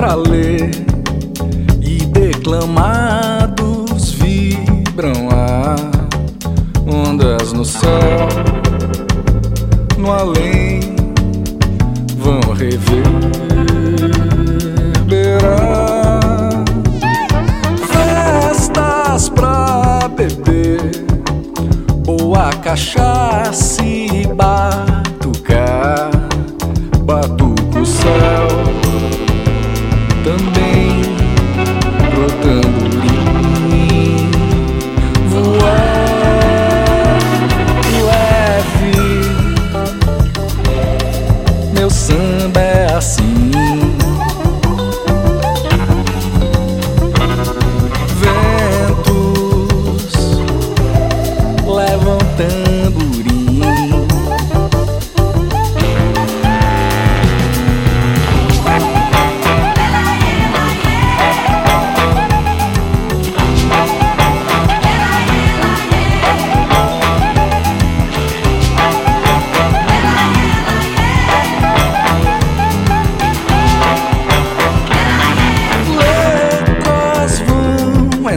pra ler e declamados vibram a ondas no céu, no além vão reverberar festas pra beber ou a cachaça e batucar, batuca o céu também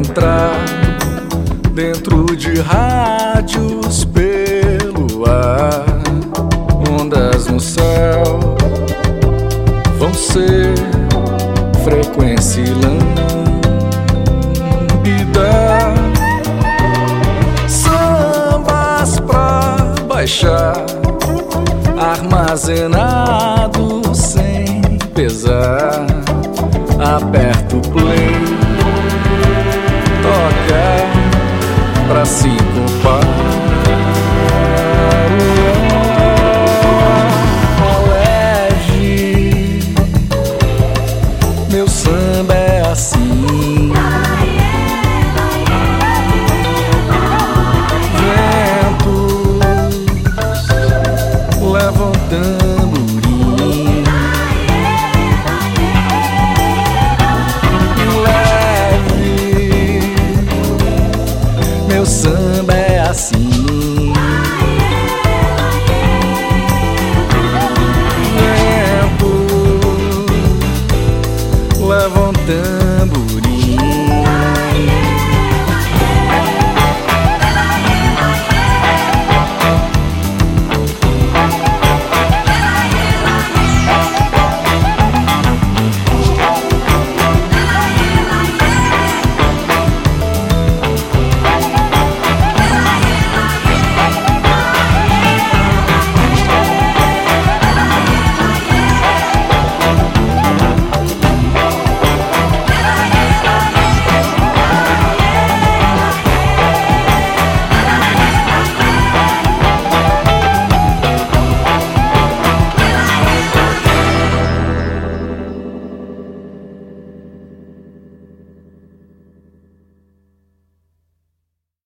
entrar dentro de rádios pelo ar. Ondas no céu vão ser frequência lambida. Sambas pra baixar, armazenado sem pesar nada se compara. Colégio, meu samba é assim. Ventos levantando.